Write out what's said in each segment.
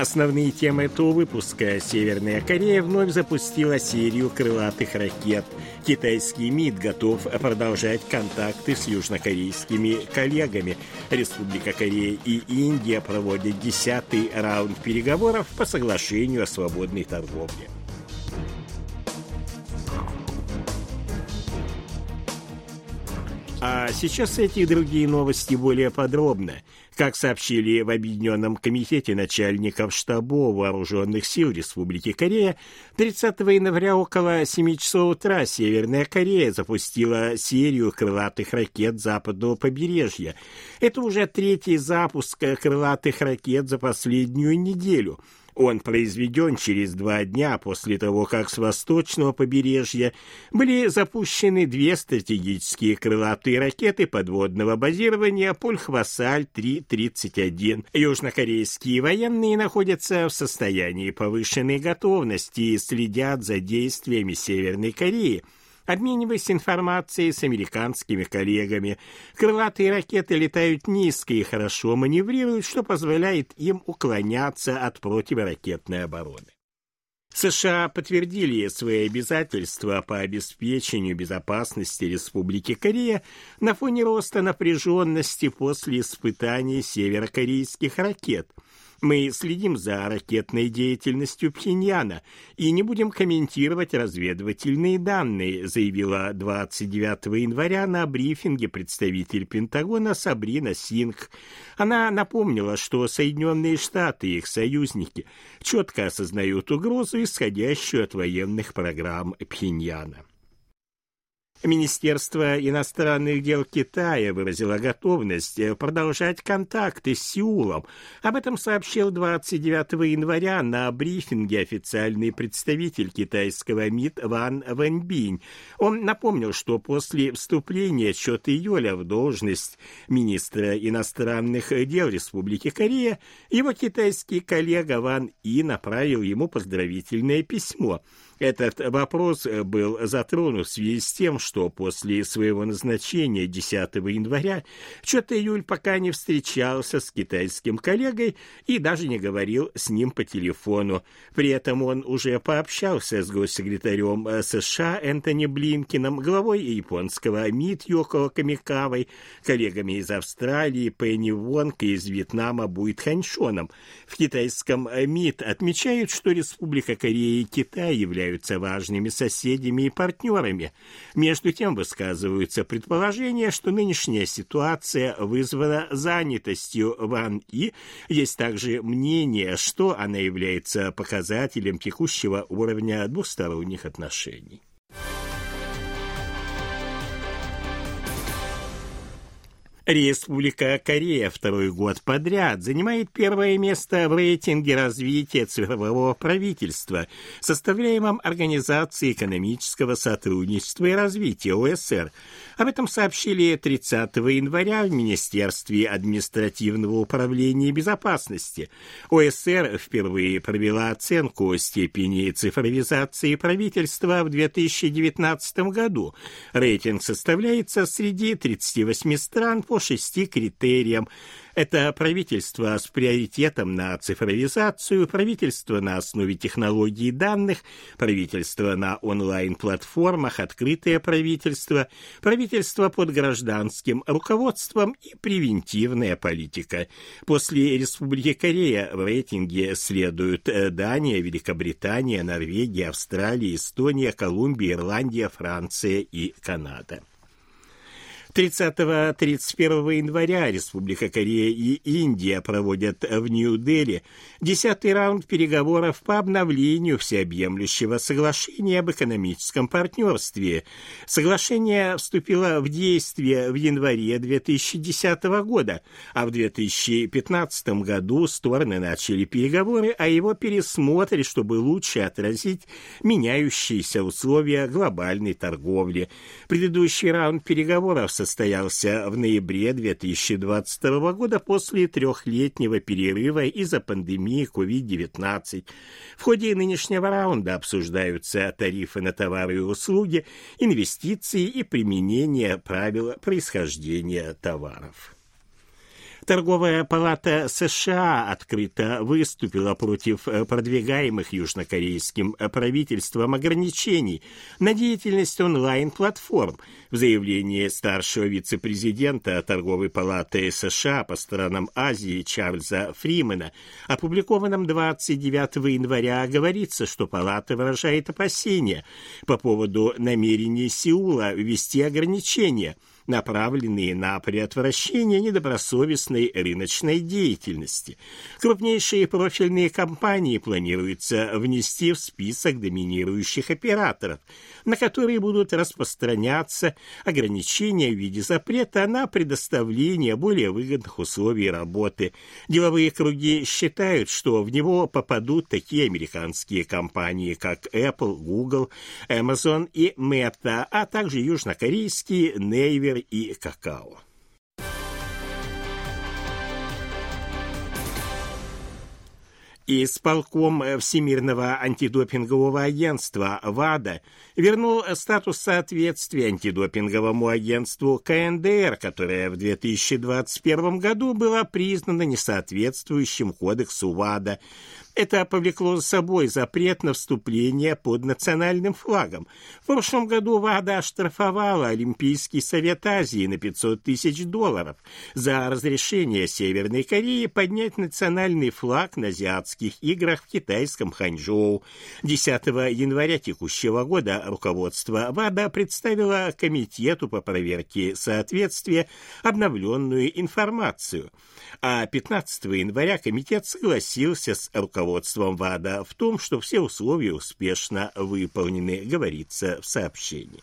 Основные темы этого выпуска. Северная Корея вновь запустила серию крылатых ракет. Китайский МИД готов продолжать контакты с южнокорейскими коллегами. Республика Корея и Индия проводят десятый раунд переговоров по соглашению о свободной торговле. А сейчас эти и другие новости более подробно. Как сообщили в Объединенном комитете начальников штабов вооруженных сил Республики Корея, 30 января около 7 часов утра Северная Корея запустила серию крылатых ракет западного побережья. Это уже третий запуск крылатых ракет за последнюю неделю – он произведен через два дня после того, как с восточного побережья были запущены две стратегические крылатые ракеты подводного базирования Пульхвасаль-3-31. Южнокорейские военные находятся в состоянии повышенной готовности и следят за действиями Северной Кореи – обмениваясь информацией с американскими коллегами. Крылатые ракеты летают низко и хорошо маневрируют, что позволяет им уклоняться от противоракетной обороны. США подтвердили свои обязательства по обеспечению безопасности Республики Корея на фоне роста напряженности после испытаний северокорейских ракет – мы следим за ракетной деятельностью Пхеньяна и не будем комментировать разведывательные данные, заявила 29 января на брифинге представитель Пентагона Сабрина Сингх. Она напомнила, что Соединенные Штаты и их союзники четко осознают угрозу, исходящую от военных программ Пхеньяна. Министерство иностранных дел Китая выразило готовность продолжать контакты с Сеулом. Об этом сообщил 29 января на брифинге официальный представитель китайского МИД Ван Вэньбинь. Он напомнил, что после вступления Чота Юля в должность министра иностранных дел Республики Корея его китайский коллега Ван И направил ему поздравительное письмо – этот вопрос был затронут в связи с тем, что после своего назначения 10 января Чот Июль пока не встречался с китайским коллегой и даже не говорил с ним по телефону. При этом он уже пообщался с госсекретарем США Энтони Блинкином, главой японского МИД Йоко Камикавой, коллегами из Австралии Пенни Вонг и из Вьетнама Буит Ханьшоном. В китайском МИД отмечают, что Республика Корея и Китай являются являются важными соседями и партнерами. Между тем высказываются предположения, что нынешняя ситуация вызвана занятостью Ван И. Есть также мнение, что она является показателем текущего уровня двусторонних отношений. Республика Корея второй год подряд занимает первое место в рейтинге развития цифрового правительства, составляемом Организацией экономического сотрудничества и развития ОСР. Об этом сообщили 30 января в Министерстве административного управления и безопасности. ОСР впервые провела оценку степени цифровизации правительства в 2019 году. Рейтинг составляется среди 38 стран по шести критериям. Это правительство с приоритетом на цифровизацию, правительство на основе технологий данных, правительство на онлайн-платформах, открытое правительство, правительство под гражданским руководством и превентивная политика. После Республики Корея в рейтинге следуют э, Дания, Великобритания, Норвегия, Австралия, Эстония, Колумбия, Ирландия, Франция и Канада. 30-31 января Республика Корея и Индия проводят в Нью-Дели десятый раунд переговоров по обновлению всеобъемлющего соглашения об экономическом партнерстве. Соглашение вступило в действие в январе 2010 года, а в 2015 году стороны начали переговоры о его пересмотре, чтобы лучше отразить меняющиеся условия глобальной торговли. Предыдущий раунд переговоров состоялся в ноябре 2022 года после трехлетнего перерыва из-за пандемии COVID-19. В ходе нынешнего раунда обсуждаются тарифы на товары и услуги, инвестиции и применение правил происхождения товаров. Торговая палата США открыто выступила против э, продвигаемых южнокорейским э, правительством ограничений на деятельность онлайн-платформ. В заявлении старшего вице-президента Торговой палаты США по странам Азии Чарльза Фримена, опубликованном 29 января, говорится, что палата выражает опасения по поводу намерений Сеула ввести ограничения – направленные на предотвращение недобросовестной рыночной деятельности. Крупнейшие профильные компании планируется внести в список доминирующих операторов, на которые будут распространяться ограничения в виде запрета на предоставление более выгодных условий работы. Деловые круги считают, что в него попадут такие американские компании, как Apple, Google, Amazon и Meta, а также южнокорейские Naver и какао. Исполком Всемирного антидопингового агентства ВАДА вернул статус соответствия антидопинговому агентству КНДР, которое в 2021 году было признано несоответствующим кодексу ВАДА. Это повлекло за собой запрет на вступление под национальным флагом. В прошлом году ВАДА оштрафовала Олимпийский совет Азии на 500 тысяч долларов за разрешение Северной Кореи поднять национальный флаг на азиатских играх в китайском Ханчжоу. 10 января текущего года руководство ВАДА представило Комитету по проверке соответствия обновленную информацию, а 15 января комитет согласился с руководством ВАДА в том, что все условия успешно выполнены, говорится в сообщении.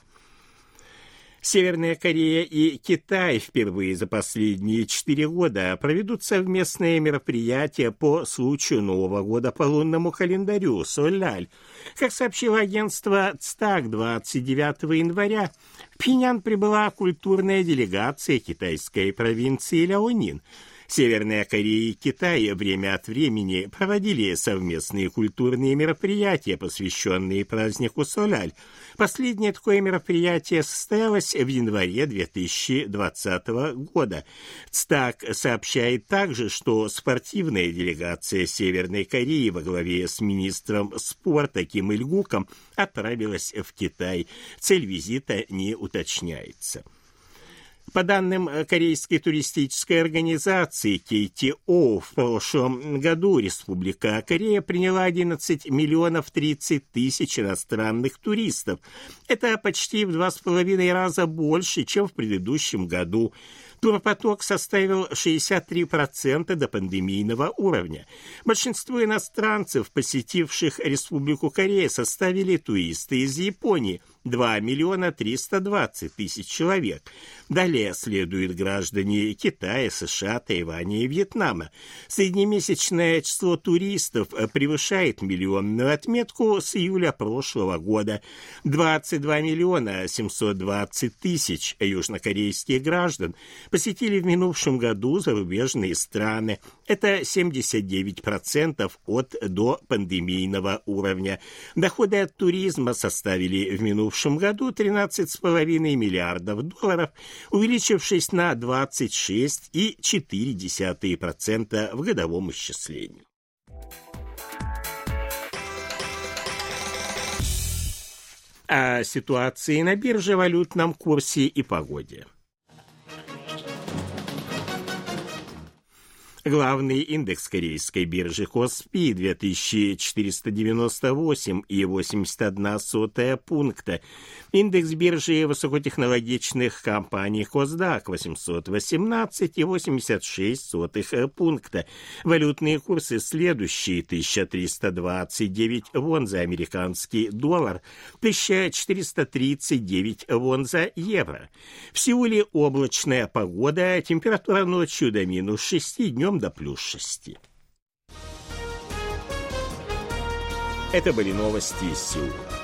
Северная Корея и Китай впервые за последние четыре года проведут совместные мероприятия по случаю Нового года по лунному календарю Соляль. Как сообщило агентство ЦТАК 29 января, в Пинян прибыла культурная делегация китайской провинции Ляонин – Северная Корея и Китай время от времени проводили совместные культурные мероприятия, посвященные празднику Соляль. Последнее такое мероприятие состоялось в январе 2020 года. ЦТАК сообщает также, что спортивная делегация Северной Кореи во главе с министром спорта Ким Ильгуком отправилась в Китай. Цель визита не уточняется. По данным э, Корейской туристической организации KTO, в прошлом году Республика Корея приняла 11 миллионов 30 тысяч иностранных туристов. Это почти в два с половиной раза больше, чем в предыдущем году. Турпоток составил 63% до пандемийного уровня. Большинство иностранцев, посетивших Республику Корея, составили туристы из Японии – 2 миллиона 320 тысяч человек. Далее следуют граждане Китая, США, Тайваня и Вьетнама. Среднемесячное число туристов превышает миллионную отметку с июля прошлого года. 22 миллиона 720 тысяч южнокорейских граждан посетили в минувшем году зарубежные страны. Это 79% от до пандемийного уровня. Доходы от туризма составили в минувшем году 13,5 миллиардов долларов, увеличившись на 26,4% в годовом исчислении. О ситуации на бирже, валютном курсе и погоде – Главный индекс корейской биржи Коспи 2498,81 пункта. Индекс биржи высокотехнологичных компаний Косдак 818,86 пункта. Валютные курсы следующие 1329 вон за американский доллар, 1439 вон за евро. В Сеуле облачная погода, температура ночью до минус 6, до плюс 6. Это были новости из Сеула.